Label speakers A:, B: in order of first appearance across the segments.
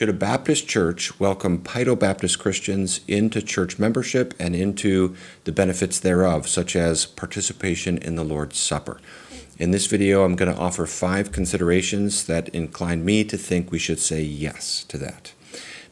A: Should a Baptist church welcome Paedo Baptist Christians into church membership and into the benefits thereof, such as participation in the Lord's Supper? In this video, I'm going to offer five considerations that incline me to think we should say yes to that.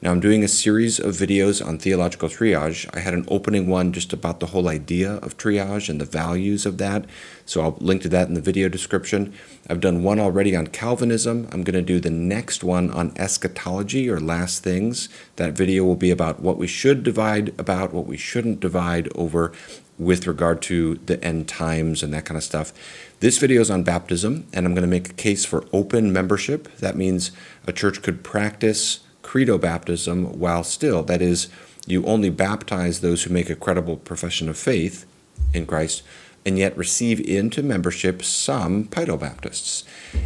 A: Now, I'm doing a series of videos on theological triage. I had an opening one just about the whole idea of triage and the values of that, so I'll link to that in the video description. I've done one already on Calvinism. I'm going to do the next one on eschatology or last things. That video will be about what we should divide about, what we shouldn't divide over with regard to the end times and that kind of stuff. This video is on baptism, and I'm going to make a case for open membership. That means a church could practice credo baptism while still, that is, you only baptize those who make a credible profession of faith in Christ and yet receive into membership some Paedo Baptists.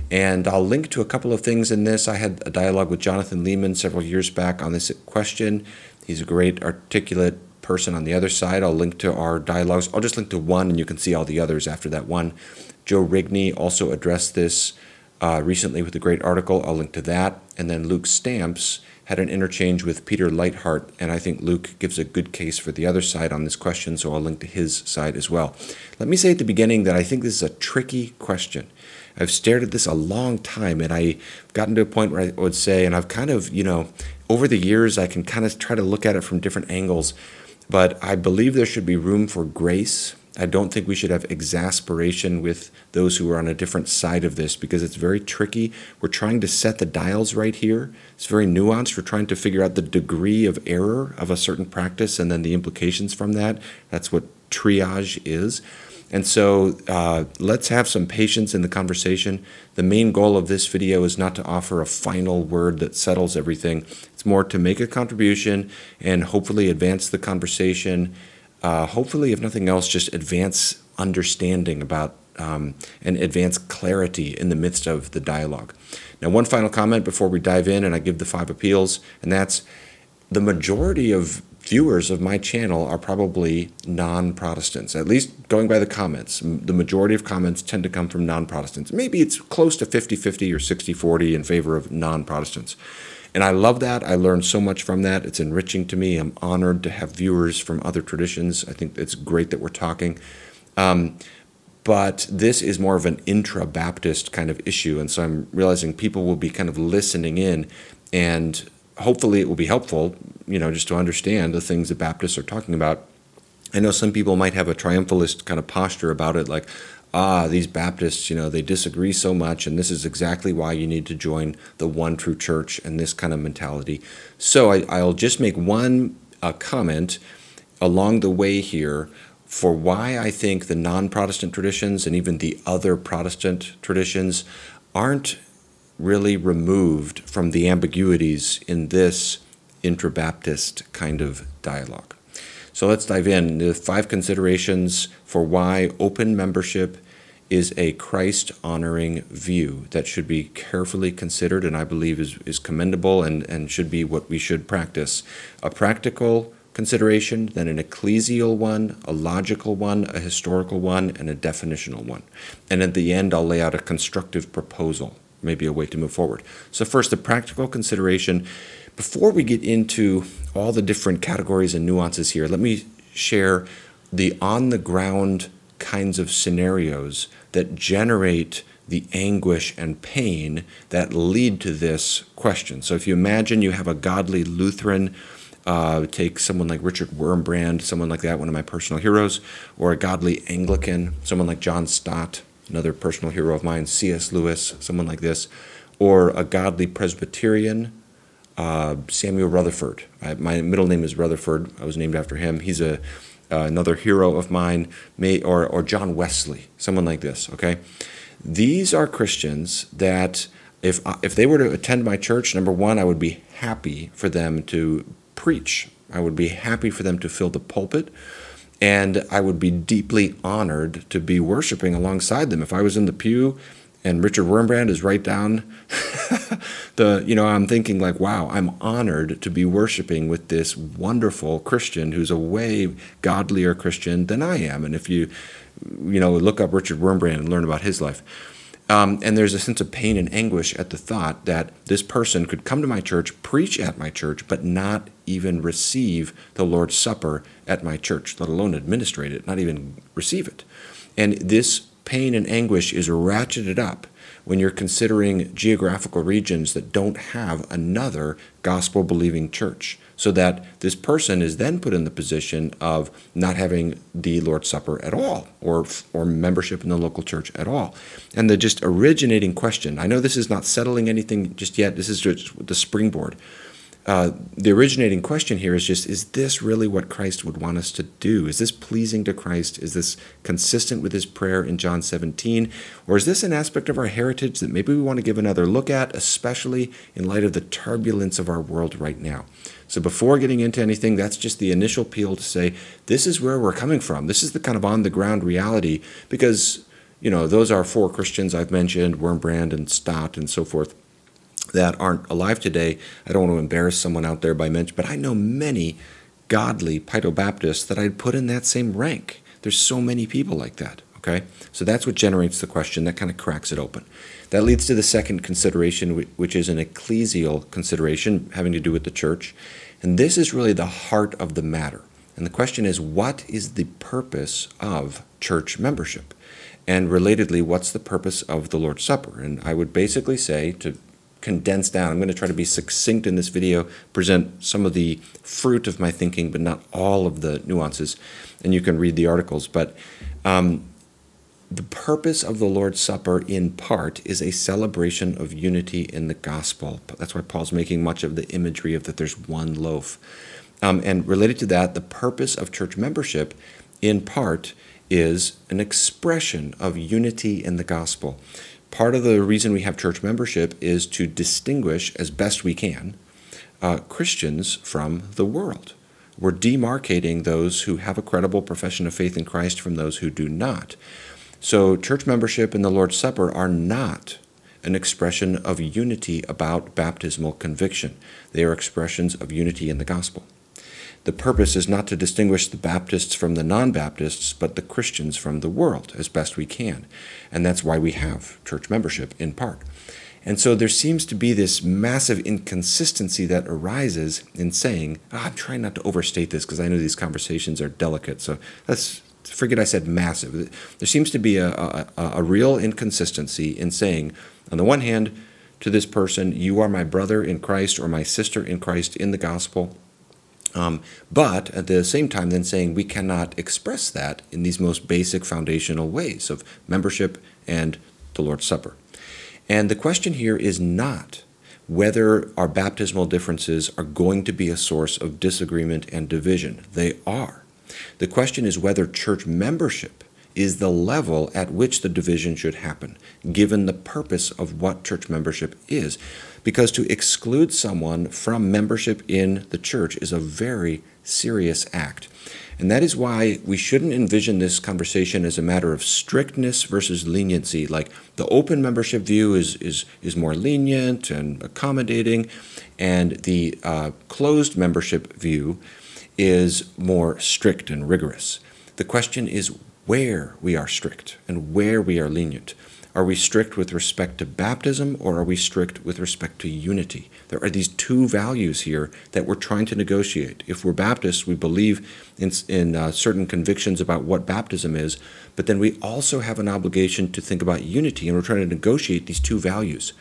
A: And I'll link to a couple of things in this. I had a dialogue with Jonathan Leeman several years back on this question. He's a great, articulate person on the other side. I'll link to our dialogues. I'll just link to one, and you can see all the others after that one. Joe Rigney also addressed this uh, recently with a great article. I'll link to that. And then Luke Stamps had an interchange with Peter Leithart, and I think Luke gives a good case for the other side on this question, so I'll link to his side as well. Let me say at the beginning that I think this is a tricky question. I've stared at this a long time, and I've gotten to a point where I would say, and I've kind of, you know, over the years, I can kind of try to look at it from different angles, but I believe there should be room for grace I don't think we should have exasperation with those who are on a different side of this because it's very tricky. We're trying to set the dials right here. It's very nuanced. We're trying to figure out the degree of error of a certain practice and then the implications from that. That's what triage is. And so uh, let's have some patience in the conversation. The main goal of this video is not to offer a final word that settles everything. It's more to make a contribution and hopefully advance the conversation uh, hopefully, if nothing else, just advance understanding about um, and advance clarity in the midst of the dialogue. Now, one final comment before we dive in and I give the five appeals, and that's the majority of viewers of my channel are probably non Protestants, at least going by the comments. The majority of comments tend to come from non Protestants. Maybe it's close to 50 50 or 60 40 in favor of non Protestants. And I love that. I learned so much from that. It's enriching to me. I'm honored to have viewers from other traditions. I think it's great that we're talking. Um, but this is more of an intra Baptist kind of issue. And so I'm realizing people will be kind of listening in, and hopefully it will be helpful, you know, just to understand the things that Baptists are talking about. I know some people might have a triumphalist kind of posture about it, like, ah, these Baptists, you know, they disagree so much, and this is exactly why you need to join the one true church and this kind of mentality. So I, will just make one uh, comment along the way here for why I think the non Protestant traditions and even the other Protestant traditions aren't really removed from the ambiguities in this intra Baptist kind of dialogue. So let's dive in. The five considerations for why open membership is a Christ honoring view that should be carefully considered and I believe is, is commendable and, and should be what we should practice. A practical consideration, then an ecclesial one, a logical one, a historical one, and a definitional one. And at the end, I'll lay out a constructive proposal, maybe a way to move forward. So, first, the practical consideration. Before we get into all the different categories and nuances here, let me share the on the ground kinds of scenarios that generate the anguish and pain that lead to this question. So if you imagine you have a godly Lutheran, uh, take someone like Richard Wurmbrand, someone like that, one of my personal heroes, or a godly Anglican, someone like John Stott, another personal hero of mine, C.S. Lewis, someone like this, or a godly Presbyterian, uh, Samuel Rutherford. I, my middle name is Rutherford. I was named after him. He's a uh, another hero of mine, may, or, or John Wesley, someone like this, okay? These are Christians that, if, if they were to attend my church, number one, I would be happy for them to preach. I would be happy for them to fill the pulpit. And I would be deeply honored to be worshiping alongside them. If I was in the pew and Richard Wurmbrand is right down the you know I'm thinking like wow I'm honored to be worshiping with this wonderful Christian who's a way godlier Christian than I am and if you you know look up Richard Wurmbrand and learn about his life Um, and there's a sense of pain and anguish at the thought that this person could come to my church, preach at my church, but not even receive the Lord's Supper at my church, let alone administrate it, not even receive it. And this pain and anguish is ratcheted up when you're considering geographical regions that don't have another gospel believing church. So that this person is then put in the position of not having the Lord's Supper at all or, or membership in the local church at all. And the just originating question I know this is not settling anything just yet, this is just the springboard. Uh, the originating question here is just is this really what Christ would want us to do? Is this pleasing to Christ? Is this consistent with his prayer in John 17? Or is this an aspect of our heritage that maybe we want to give another look at, especially in light of the turbulence of our world right now? So before getting into anything, that's just the initial appeal to say, this is where we're coming from. This is the kind of on the ground reality because, you know, those are four Christians I've mentioned, Wurmbrand and Stott and so forth that aren't alive today. I don't want to embarrass someone out there by mention, but I know many godly Baptists that I'd put in that same rank. There's so many people like that. Okay, so that's what generates the question. That kind of cracks it open. That leads to the second consideration, which is an ecclesial consideration having to do with the church. And this is really the heart of the matter. And the question is, what is the purpose of church membership? And relatedly, what's the purpose of the Lord's Supper? And I would basically say, to condense down. I'm going to try to be succinct in this video, present some of the fruit of my thinking, but not all of the nuances. And you can read the articles. But um, the purpose of the Lord's Supper, in part, is a celebration of unity in the gospel. That's why Paul's making much of the imagery of that there's one loaf. Um, and related to that, the purpose of church membership, in part, is an expression of unity in the gospel part of the reason we have church membership is to distinguish as best we can uh, Christians from the world. We're demarcating those who have a credible profession of faith in Christ from those who do not. So, church membership and the Lord's Supper are not an expression of unity about baptismal conviction. They are expressions of unity in the gospel. The purpose is not to distinguish the Baptists from the non Baptists, but the Christians from the world as best we can. And that's why we have church membership in part. And so there seems to be this massive inconsistency that arises in saying, oh, I'm trying not to overstate this because I know these conversations are delicate. So let's forget I said massive. There seems to be a, a, a real inconsistency in saying, on the one hand, to this person, you are my brother in Christ or my sister in Christ in the gospel. Um, but at the same time, then saying we cannot express that in these most basic foundational ways of membership and the Lord's Supper. And the question here is not whether our baptismal differences are going to be a source of disagreement and division. They are. The question is whether church membership is the level at which the division should happen, given the purpose of what church membership is. Because to exclude someone from membership in the church is a very serious act. And that is why we shouldn't envision this conversation as a matter of strictness versus leniency. Like the open membership view is, is, is more lenient and accommodating, and the uh, closed membership view is more strict and rigorous. The question is where we are strict and where we are lenient. Are we strict with respect to baptism or are we strict with respect to unity? There are these two values here that we're trying to negotiate. If we're Baptists, we believe in, in uh, certain convictions about what baptism is, but then we also have an obligation to think about unity, and we're trying to negotiate these two values.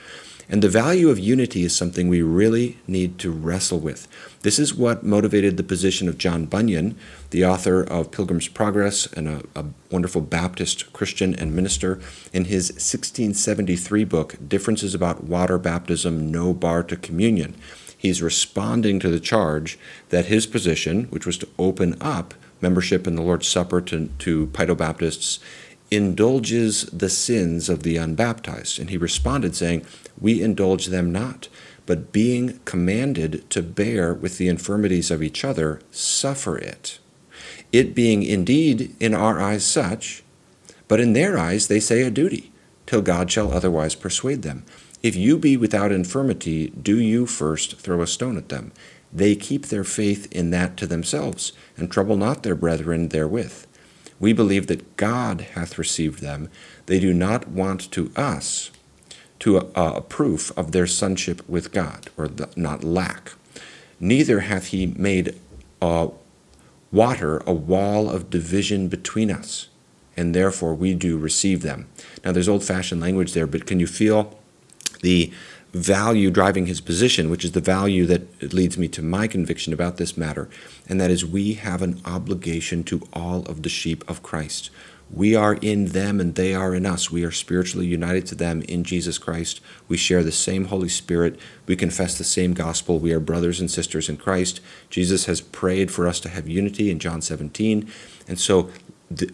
A: And the value of unity is something we really need to wrestle with. This is what motivated the position of John Bunyan, the author of Pilgrim's Progress and a, a, wonderful Baptist Christian and minister, in his 1673 book, Differences About Water Baptism No Bar to Communion. He's responding to the charge that his position, which was to open up membership in the Lord's Supper to, to Pedo Baptists, indulges the sins of the unbaptized. And he responded saying, We indulge them not, but being commanded to bear with the infirmities of each other, suffer it. It being indeed in our eyes such, but in their eyes they say a duty, till God shall otherwise persuade them. If you be without infirmity, do you first throw a stone at them. They keep their faith in that to themselves, and trouble not their brethren therewith. We believe that God hath received them. They do not want to us to a, a proof of their sonship with God, or the, not lack. Neither hath he made uh, water a wall of division between us, and therefore we do receive them. Now, there's old fashioned language there, but can you feel the value driving his position, which is the value that leads me to my conviction about this matter, and that is we have an obligation to all of the sheep of Christ. We are in them and they are in us. We are spiritually united to them in Jesus Christ. We share the same Holy Spirit. We confess the same gospel. We are brothers and sisters in Christ. Jesus has prayed for us to have unity in John 17. And so,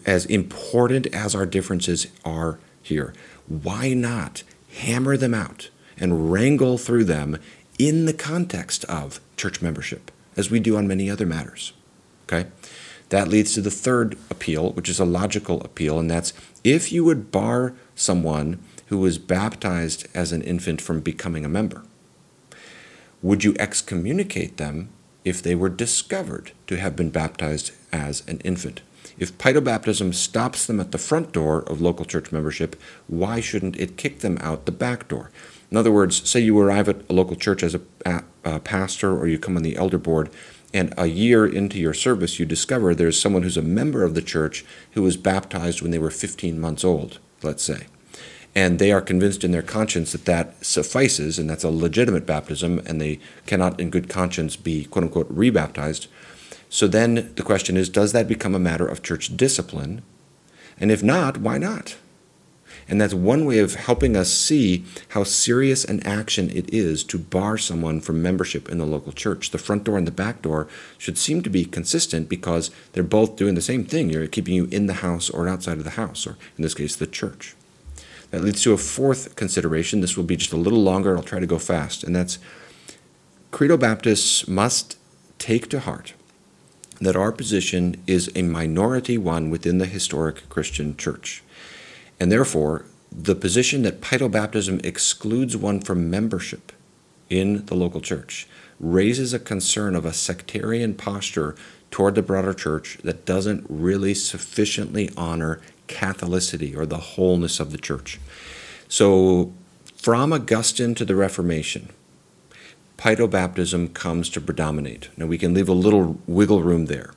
A: as important as our differences are here, why not hammer them out and wrangle through them in the context of church membership, as we do on many other matters? Okay? That leads to the third appeal, which is a logical appeal, and that's if you would bar someone who was baptized as an infant from becoming a member, would you excommunicate them if they were discovered to have been baptized as an infant? If paedobaptism stops them at the front door of local church membership, why shouldn't it kick them out the back door? In other words, say you arrive at a local church as a, a pastor or you come on the elder board and a year into your service, you discover there's someone who's a member of the church who was baptized when they were 15 months old, let's say. And they are convinced in their conscience that that suffices, and that's a legitimate baptism, and they cannot, in good conscience, be quote unquote rebaptized. So then the question is does that become a matter of church discipline? And if not, why not? And that's one way of helping us see how serious an action it is to bar someone from membership in the local church. The front door and the back door should seem to be consistent because they're both doing the same thing. You're keeping you in the house or outside of the house, or in this case, the church. That leads to a fourth consideration. This will be just a little longer. I'll try to go fast. And that's Credo Baptists must take to heart that our position is a minority one within the historic Christian church. And therefore, the position that paedobaptism excludes one from membership in the local church raises a concern of a sectarian posture toward the broader church that doesn't really sufficiently honor Catholicity or the wholeness of the church. So, from Augustine to the Reformation, paedobaptism comes to predominate. Now, we can leave a little wiggle room there.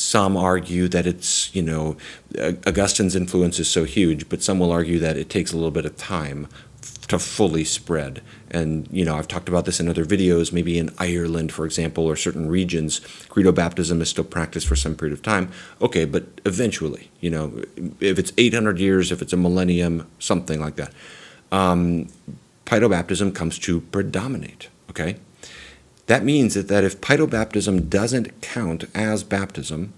A: Some argue that it's, you know, Augustine's influence is so huge, but some will argue that it takes a little bit of time to fully spread. And, you know, I've talked about this in other videos, maybe in Ireland, for example, or certain regions, credo baptism is still practiced for some period of time. Okay, but eventually, you know, if it's 800 years, if it's a millennium, something like that, um, baptism comes to predominate, okay? That means that, that if paedobaptism doesn't count as baptism,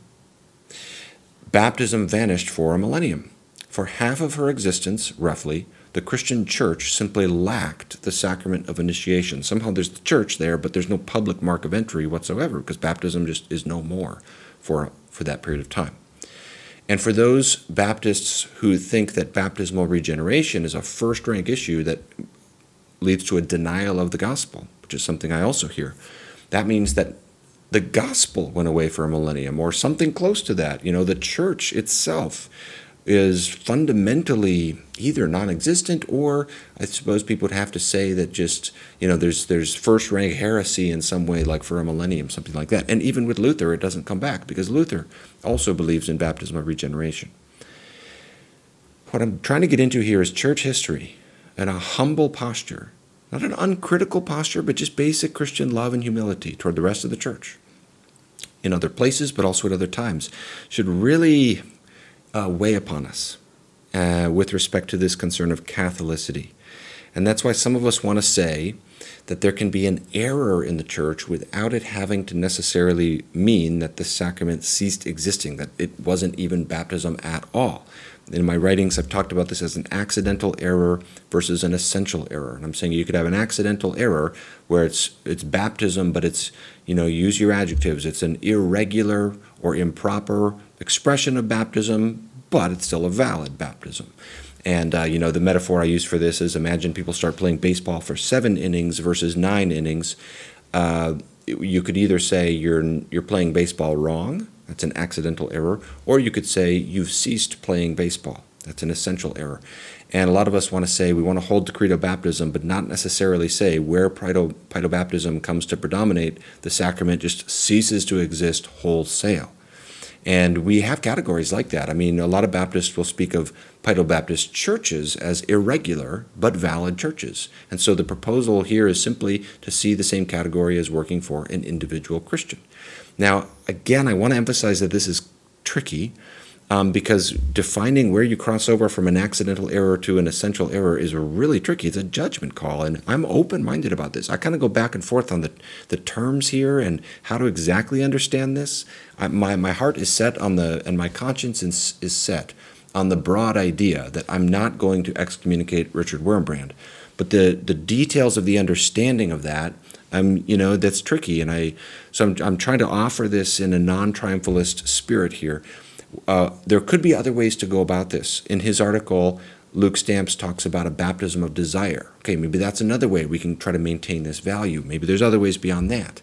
A: baptism vanished for a millennium. For half of her existence, roughly, the Christian church simply lacked the sacrament of initiation. Somehow there's the church there, but there's no public mark of entry whatsoever because baptism just is no more for, for that period of time. And for those Baptists who think that baptismal regeneration is a first rank issue that leads to a denial of the gospel, which is something I also hear. That means that the gospel went away for a millennium or something close to that. You know, the church itself is fundamentally either non-existent or I suppose people would have to say that just you know there's there's first rank heresy in some way like for a millennium something like that and even with Luther it doesn't come back because Luther also believes in baptism of regeneration what I'm trying to get into here is church history and a humble posture not an uncritical posture, but just basic Christian love and humility toward the rest of the church in other places, but also at other times, should really uh, weigh upon us uh, with respect to this concern of Catholicity. And that's why some of us want to say that there can be an error in the church without it having to necessarily mean that the sacrament ceased existing, that it wasn't even baptism at all. In my writings, I've talked about this as an accidental error versus an essential error. And I'm saying you could have an accidental error where it's it's baptism, but it's you know use your adjectives. It's an irregular or improper expression of baptism, but it's still a valid baptism. And uh, you know the metaphor I use for this is imagine people start playing baseball for seven innings versus nine innings. Uh, you could either say you're you're playing baseball wrong, That's an accidental error. Or you could say you've ceased playing baseball. That's an essential error. And a lot of us want to say we want to hold to credo baptism, but not necessarily say where pedo, baptism comes to predominate, the sacrament just ceases to exist wholesale. And we have categories like that. I mean, a lot of Baptists will speak of Pedo Baptist churches as irregular but valid churches. And so the proposal here is simply to see the same category as working for an individual Christian. Now, again, I want to emphasize that this is tricky um, because defining where you cross over from an accidental error to an essential error is really tricky. It's a judgment call, and I'm open minded about this. I kind of go back and forth on the, the terms here and how to exactly understand this. I, my, my heart is set on the, and my conscience is, is set on the broad idea that I'm not going to excommunicate Richard Wurmbrand. But the, the details of the understanding of that I'm, you know, that's tricky. And I, so I'm, I'm trying to offer this in a non triumphalist spirit here. Uh, there could be other ways to go about this. In his article, Luke Stamps talks about a baptism of desire. Okay, maybe that's another way we can try to maintain this value. Maybe there's other ways beyond that.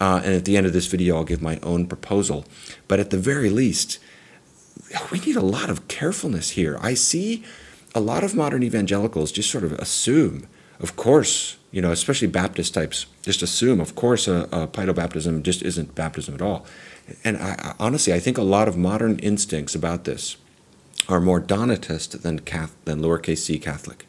A: Uh, and at the end of this video, I'll give my own proposal. But at the very least, we need a lot of carefulness here. I see a lot of modern evangelicals just sort of assume, of course, you know, especially Baptist types, just assume, of course, a, a baptism just isn't baptism at all. And I, honestly, I think a lot of modern instincts about this are more Donatist than, Catholic, than lowercase c Catholic.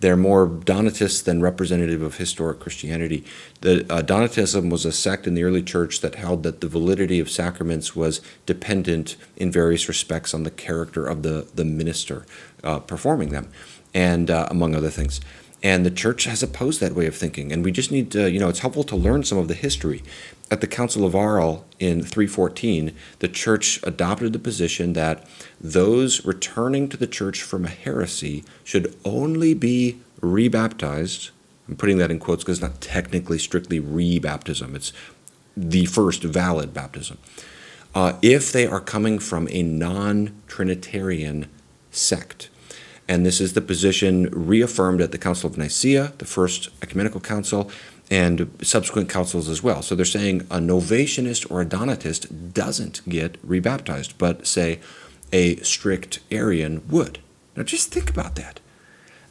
A: They're more Donatist than representative of historic Christianity. The uh, Donatism was a sect in the early church that held that the validity of sacraments was dependent in various respects on the character of the, the minister uh, performing them, and uh, among other things. And the church has opposed that way of thinking. And we just need to, you know, it's helpful to learn some of the history. At the Council of Arles in 314, the church adopted the position that those returning to the church from a heresy should only be rebaptized. I'm putting that in quotes because it's not technically strictly rebaptism, it's the first valid baptism. Uh, if they are coming from a non Trinitarian sect. And this is the position reaffirmed at the Council of Nicaea, the first ecumenical council, and subsequent councils as well. So they're saying a Novatianist or a Donatist doesn't get rebaptized, but say a strict Arian would. Now just think about that.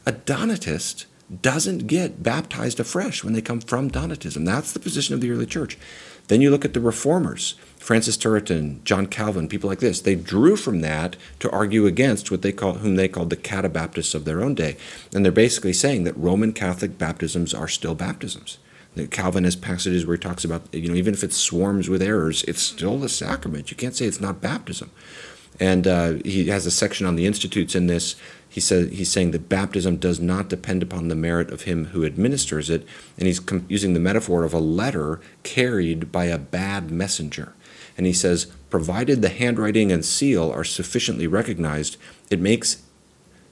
A: A Donatist doesn't get baptized afresh when they come from Donatism. That's the position of the early church. Then you look at the reformers, Francis Turretin, John Calvin, people like this. They drew from that to argue against what they call, whom they called the Catabaptists of their own day. And they're basically saying that Roman Catholic baptisms are still baptisms. Calvin has passages where he talks about, you know, even if it swarms with errors, it's still the sacrament. You can't say it's not baptism. And uh, he has a section on the institutes in this he says he's saying that baptism does not depend upon the merit of him who administers it, and he's com- using the metaphor of a letter carried by a bad messenger. And he says, provided the handwriting and seal are sufficiently recognized, it makes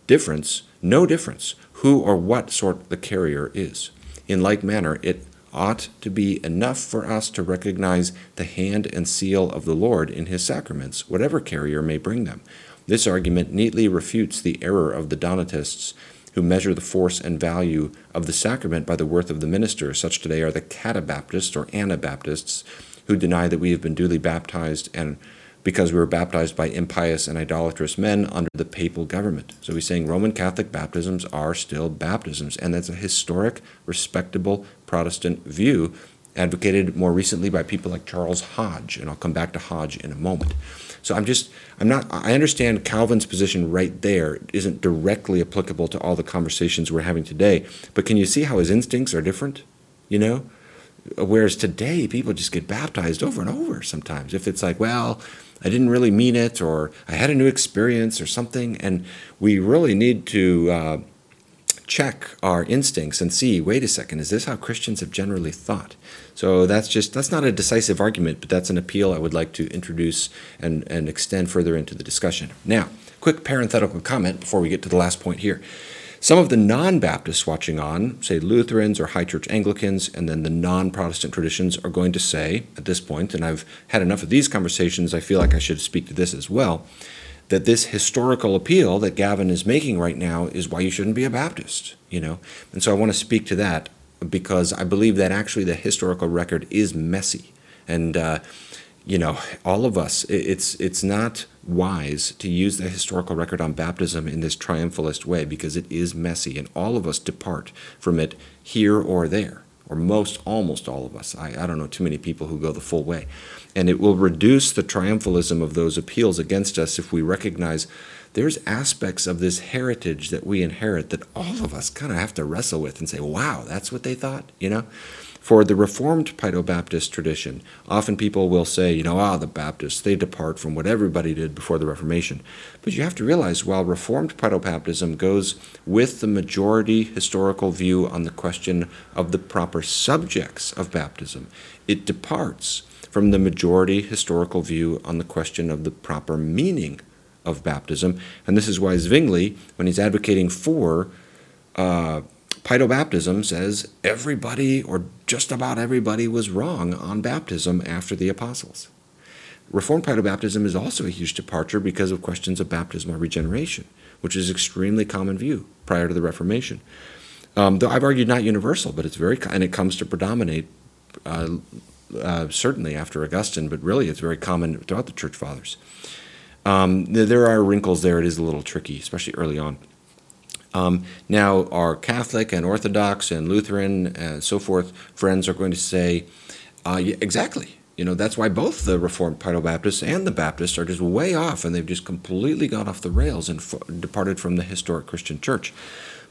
A: difference, no difference, who or what sort the carrier is. In like manner, it ought to be enough for us to recognize the hand and seal of the Lord in his sacraments, whatever carrier may bring them. This argument neatly refutes the error of the Donatists, who measure the force and value of the sacrament by the worth of the minister. Such today are the Catabaptists or Anabaptists, who deny that we have been duly baptized and because we were baptized by impious and idolatrous men under the papal government. So he's saying Roman Catholic baptisms are still baptisms, and that's a historic, respectable Protestant view advocated more recently by people like Charles Hodge, and I'll come back to Hodge in a moment. So I'm just, I'm not, I understand Calvin's position right there isn't directly applicable to all the conversations we're having today, but can you see how his instincts are different? You know? Whereas today, people just get baptized over and over sometimes. If it's like, well, I didn't really mean it, or I had a new experience, or something, and we really need to uh, check our instincts and see wait a second, is this how Christians have generally thought? So that's just that's not a decisive argument, but that's an appeal I would like to introduce and, and extend further into the discussion. Now, quick parenthetical comment before we get to the last point here. Some of the non Baptists watching on, say Lutherans or High Church Anglicans, and then the non Protestant traditions are going to say at this point, and I've had enough of these conversations, I feel like I should speak to this as well that this historical appeal that Gavin is making right now is why you shouldn't be a Baptist, you know? And so I want to speak to that because I believe that actually the historical record is messy. And, uh, you know, all of us, it's, it's not wise to use the historical record on baptism in this triumphalist way because it is messy and all of us depart from it here or there or most, almost all of us. I, I don't know too many people who go the full way. And it will reduce the triumphalism of those appeals against us if we recognize there's aspects of this heritage that we inherit that all of us kind of have to wrestle with and say, wow, that's what they thought, you know? For the Reformed Pedo Baptist tradition, often people will say, you know, ah, the Baptists, they depart from what everybody did before the Reformation. But you have to realize while Reformed Pedo Baptism goes with the majority historical view on the question of the proper subjects of baptism, it departs from the majority historical view on the question of the proper meaning of baptism. And this is why Zwingli, when he's advocating for uh, Baptism says everybody, or just about everybody, was wrong on baptism after the apostles. Reformed Baptism is also a huge departure because of questions of baptismal regeneration, which is extremely common view prior to the Reformation. Um, though I've argued not universal, but it's very, and it comes to predominate uh, uh, certainly after Augustine, but really it's very common throughout the Church Fathers. Um, there are wrinkles there. It is a little tricky, especially early on. Um, now, our Catholic and Orthodox and Lutheran and so forth friends are going to say, uh, yeah, exactly. You know, that's why both the Reformed Baptists and the Baptists are just way off, and they've just completely gone off the rails and f- departed from the historic Christian church.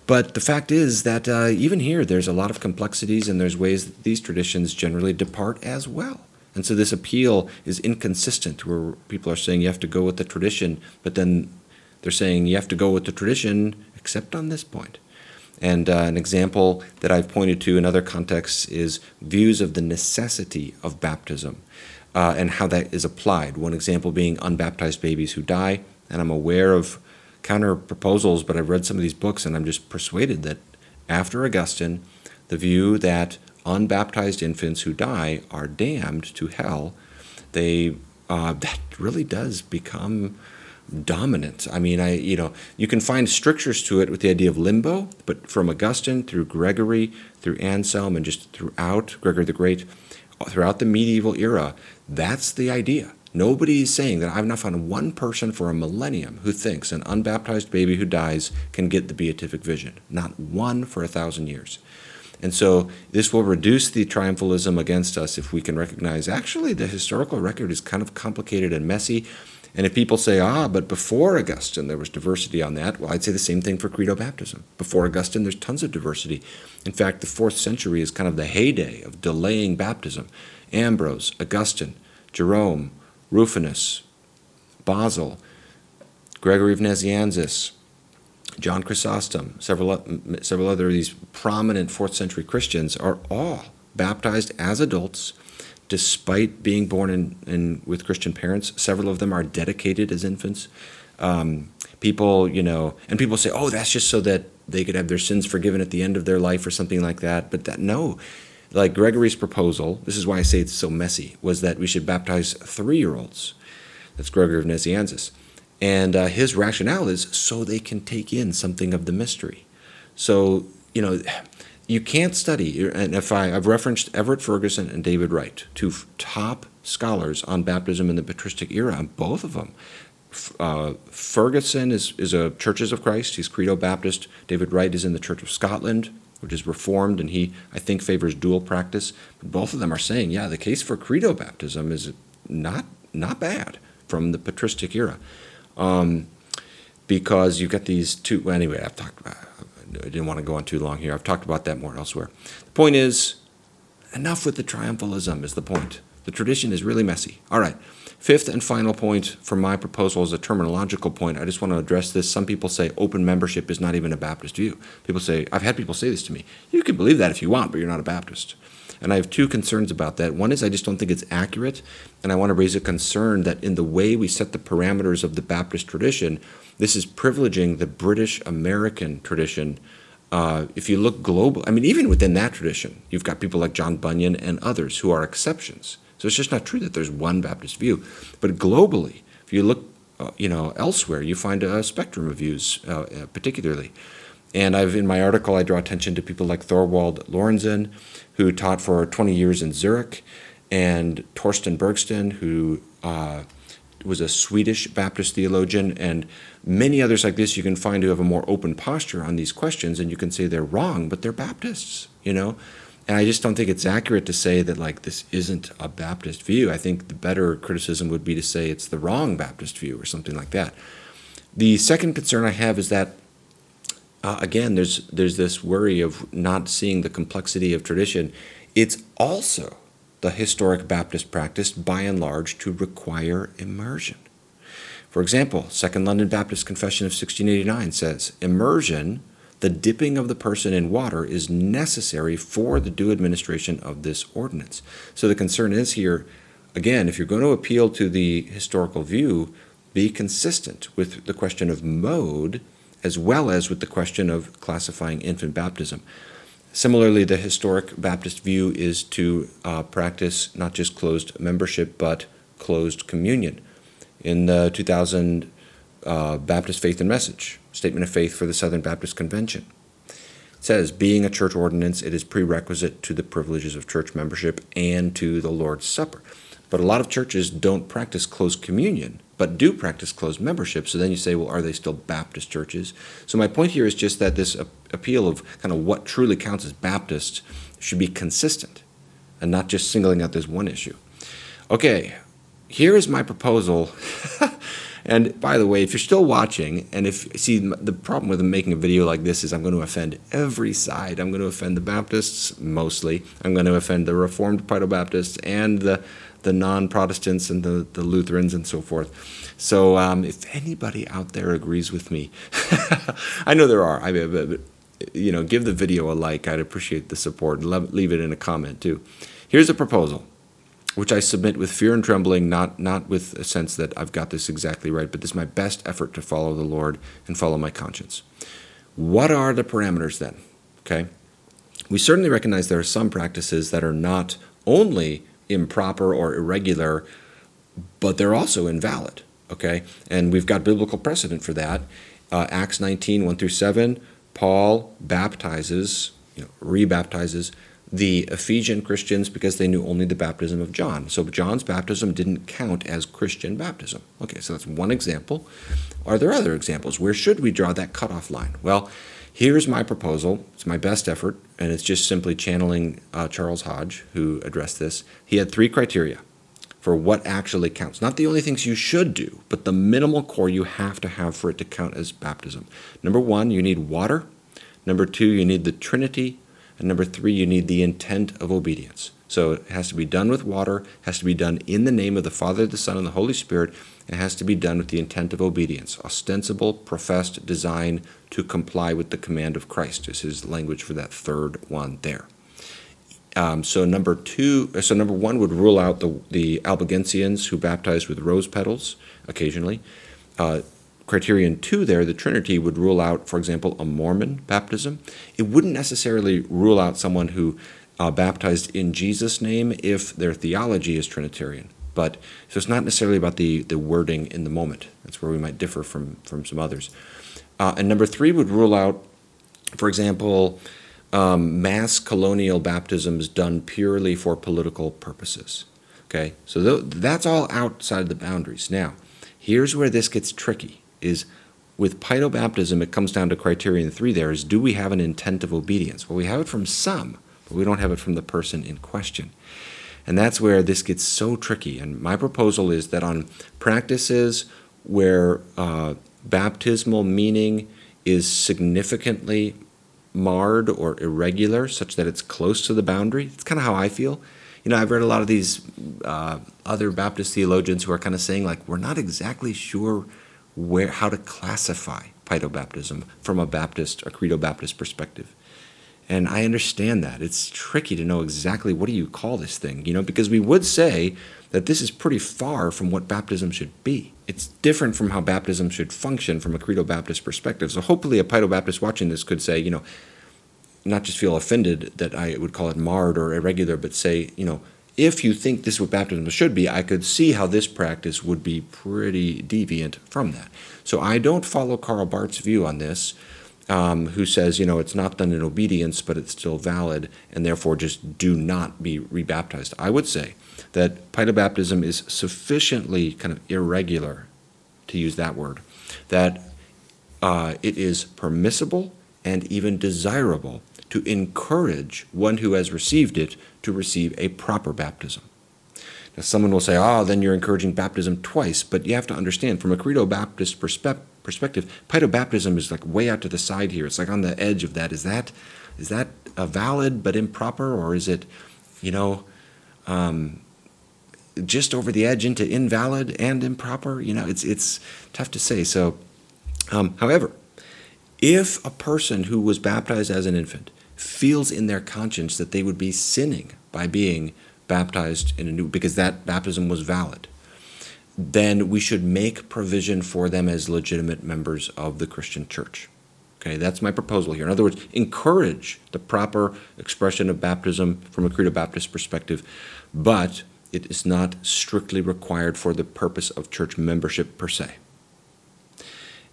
A: But the fact is that uh, even here, there's a lot of complexities, and there's ways that these traditions generally depart as well. And so this appeal is inconsistent, where people are saying you have to go with the tradition, but then they're saying you have to go with the tradition except on this point. And uh, an example that I've pointed to in other contexts is views of the necessity of baptism uh, and how that is applied. One example being unbaptized babies who die. And I'm aware of counter proposals, but I've read some of these books and I'm just persuaded that after Augustine, the view that unbaptized infants who die are damned to hell, they uh, that really does become dominant. I mean, I you know you can find strictures to it with the idea of limbo, but from Augustine through Gregory through Anselm and just throughout Gregory the Great, throughout the medieval era, that's the idea. Nobody is saying that I've not found one person for a millennium who thinks an unbaptized baby who dies can get the beatific vision. Not one for a thousand years. And so this will reduce the triumphalism against us if we can recognize actually the historical record is kind of complicated and messy. And if people say, ah, but before Augustine there was diversity on that, well, I'd say the same thing for credo baptism. Before Augustine, there's tons of diversity. In fact, the fourth century is kind of the heyday of delaying baptism. Ambrose, Augustine, Jerome, Rufinus, Basil, Gregory of Nazianzus, John Chrysostom, several, several other of these prominent fourth century Christians are all baptized as adults despite being born in, in, with Christian parents. Several of them are dedicated as infants. Um, people, you know, and people say, oh, that's just so that they could have their sins forgiven at the end of their life or something like that. But that, no. Like Gregory's proposal, this is why I say it's so messy, was that we should baptize three year olds. That's Gregory of Nazianzus. And uh, his rationale is so they can take in something of the mystery. So, you know, you can't study, and if I, I've referenced Everett Ferguson and David Wright, two top scholars on baptism in the patristic era, and both of them. Uh, Ferguson is, is a Churches of Christ. He's Credo Baptist. David Wright is in the Church of Scotland, which is Reformed, and he, I think, favors dual practice. But both of them are saying, yeah, the case for Credo baptism is not not bad from the patristic era, um, because you've got these two. Anyway, I've talked about. I didn't want to go on too long here. I've talked about that more elsewhere. The point is, enough with the triumphalism is the point. The tradition is really messy. All right. Fifth and final point for my proposal is a terminological point. I just want to address this. Some people say open membership is not even a Baptist view. People say, I've had people say this to me. You can believe that if you want, but you're not a Baptist. And I have two concerns about that. One is I just don't think it's accurate, and I want to raise a concern that in the way we set the parameters of the Baptist tradition, this is privileging the British American tradition. Uh, if you look global, I mean, even within that tradition, you've got people like John Bunyan and others who are exceptions. So it's just not true that there's one Baptist view. But globally, if you look, uh, you know, elsewhere, you find a spectrum of views, uh, uh particularly. And I've in my article, I draw attention to people like Thorwald Lorenzen, who taught for 20 years in Zurich, and Torsten Bergsten, who uh, was a Swedish Baptist theologian, and many others like this you can find who have a more open posture on these questions, and you can say they're wrong, but they're Baptists, you know? And I just don't think it's accurate to say that, like, this isn't a Baptist view. I think the better criticism would be to say it's the wrong Baptist view or something like that. The second concern I have is that, uh, again, there's, there's this worry of not seeing the complexity of tradition. It's also the historic Baptist practice, by and large, to require immersion. For example, Second London Baptist Confession of 1689 says, Immersion, the dipping of the person in water, is necessary for the due administration of this ordinance. So the concern is here, again, if you're going to appeal to the historical view, be consistent with the question of mode as well as with the question of classifying infant baptism. Similarly, the historic Baptist view is to uh, practice not just closed membership, but closed communion. In the 2000 uh, Baptist Faith and Message, Statement of Faith for the Southern Baptist Convention, it says, being a church ordinance, it is prerequisite to the privileges of church membership and to the Lord's Supper. But a lot of churches don't practice closed communion, but do practice closed membership. So then you say, well, are they still Baptist churches? So my point here is just that this appeal of kind of what truly counts as Baptist should be consistent and not just singling out this one issue. Okay, here is my proposal. and by the way, if you're still watching, and if see the problem with making a video like this is I'm going to offend every side. I'm going to offend the Baptists mostly. I'm going to offend the Reformed Paedo Baptists and the the non-Protestants and the, the Lutherans and so forth. So um, if anybody out there agrees with me, I know there are. I mean, but, you know, give the video a like. I'd appreciate the support. And leave it in a comment too. Here's a proposal, which I submit with fear and trembling, not not with a sense that I've got this exactly right, but this is my best effort to follow the Lord and follow my conscience. What are the parameters then? Okay. We certainly recognize there are some practices that are not only improper or irregular, but they're also invalid. Okay, and we've got biblical precedent for that. Uh, Acts 19, 1 through 7, Paul baptizes, you know, rebaptizes the Ephesian Christians because they knew only the baptism of John. So John's baptism didn't count as Christian baptism. Okay, so that's one example. Are there other examples? Where should we draw that cutoff line? Well, here's my proposal. It's my best effort and it's just simply channeling uh, Charles Hodge, who addressed this. He had three criteria for what actually counts. Not the only things you should do, but the minimal core you have to have for it to count as baptism. Number one, you need water. Number two, you need the Trinity. And number three, you need the intent of obedience. So it has to be done with water, has to be done in the name of the Father, the Son, and the Holy Spirit, and has to be done with the intent of obedience, ostensible, professed design to comply with the command of Christ is his language for that third one there. Um, so number two, so number one would rule out the the Albigensians who baptized with rose petals occasionally. Uh, criterion two there, the Trinity would rule out, for example, a Mormon baptism. It wouldn't necessarily rule out someone who uh, baptized in Jesus' name if their theology is Trinitarian. But so it's not necessarily about the, the wording in the moment. That's where we might differ from, from some others. Uh, and number three would rule out, for example, um, mass colonial baptisms done purely for political purposes. Okay, so th- that's all outside the boundaries. Now, here's where this gets tricky: is with baptism, it comes down to criterion three. There is, do we have an intent of obedience? Well, we have it from some but we don't have it from the person in question. And that's where this gets so tricky. And my proposal is that on practices where uh, baptismal meaning is significantly marred or irregular, such that it's close to the boundary, it's kind of how I feel. You know, I've read a lot of these uh, other Baptist theologians who are kind of saying, like, we're not exactly sure where how to classify baptism from a Baptist, a Credo Baptist perspective. And I understand that. It's tricky to know exactly what do you call this thing, you know, because we would say that this is pretty far from what baptism should be. It's different from how baptism should function from a Credo Baptist perspective. So hopefully a Paedo Baptist watching this could say, you know, not just feel offended that I would call it marred or irregular, but say, you know, if you think this is what baptism should be, I could see how this practice would be pretty deviant from that. So I don't follow Karl Barth's view on this. Um, who says, you know, it's not done in obedience, but it's still valid, and therefore just do not be rebaptized. I would say that baptism is sufficiently kind of irregular, to use that word, that uh, it is permissible and even desirable to encourage one who has received it to receive a proper baptism. Now, someone will say, oh, then you're encouraging baptism twice, but you have to understand from a Credo Baptist perspe- perspective, baptism is like way out to the side here. It's like on the edge of that. Is that is that a valid but improper, or is it, you know, um, just over the edge into invalid and improper? You know, it's it's tough to say. So, um, however, if a person who was baptized as an infant feels in their conscience that they would be sinning by being baptized in a new because that baptism was valid then we should make provision for them as legitimate members of the Christian church. Okay, that's my proposal here. In other words, encourage the proper expression of baptism from a Credo Baptist perspective, but it is not strictly required for the purpose of church membership per se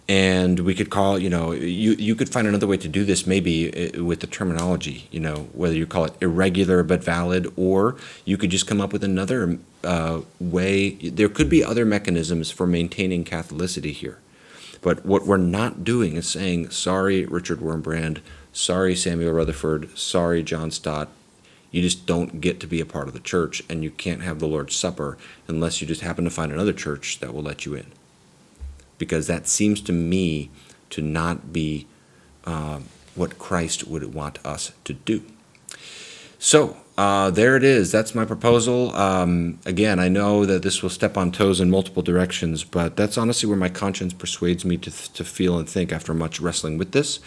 A: and we could call you know you you could find another way to do this maybe uh, with the terminology you know whether you call it irregular but valid or you could just come up with another uh, way. There could be other mechanisms for maintaining catholicity here. But what we're not doing is saying sorry richard wurmbrand sorry samuel rutherford. Sorry john stott. You just don't get to be a part of the church and you can't have the lord's supper unless you just happen to find another church that will let you in because that seems to me to not be uh, what Christ would want us to do. So uh, there it is. That's my proposal. Um, again, I know that this will step on toes in multiple directions, but that's honestly where my conscience persuades me to, to feel and think after much wrestling with this.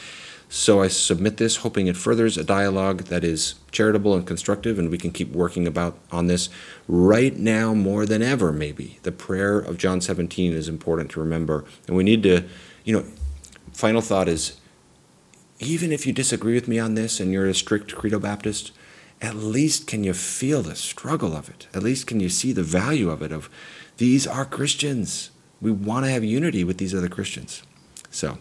A: So I submit this, hoping it furthers a dialogue that is charitable and constructive, and we can keep working about on this. Right now, more than ever, maybe the prayer of John 17 is important to remember, and we need to, you know. Final thought is, even if you disagree with me on this and you're a strict Credo Baptist, at least can you feel the struggle of it? At least can you see the value of it? Of these are Christians. We want to have unity with these other Christians. So.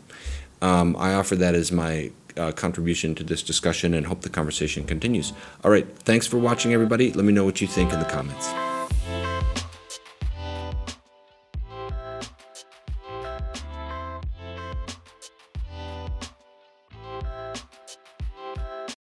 A: Um, I offer that as my uh, contribution to this discussion and hope the conversation continues. All right, thanks for watching, everybody. Let me know what you think in the comments.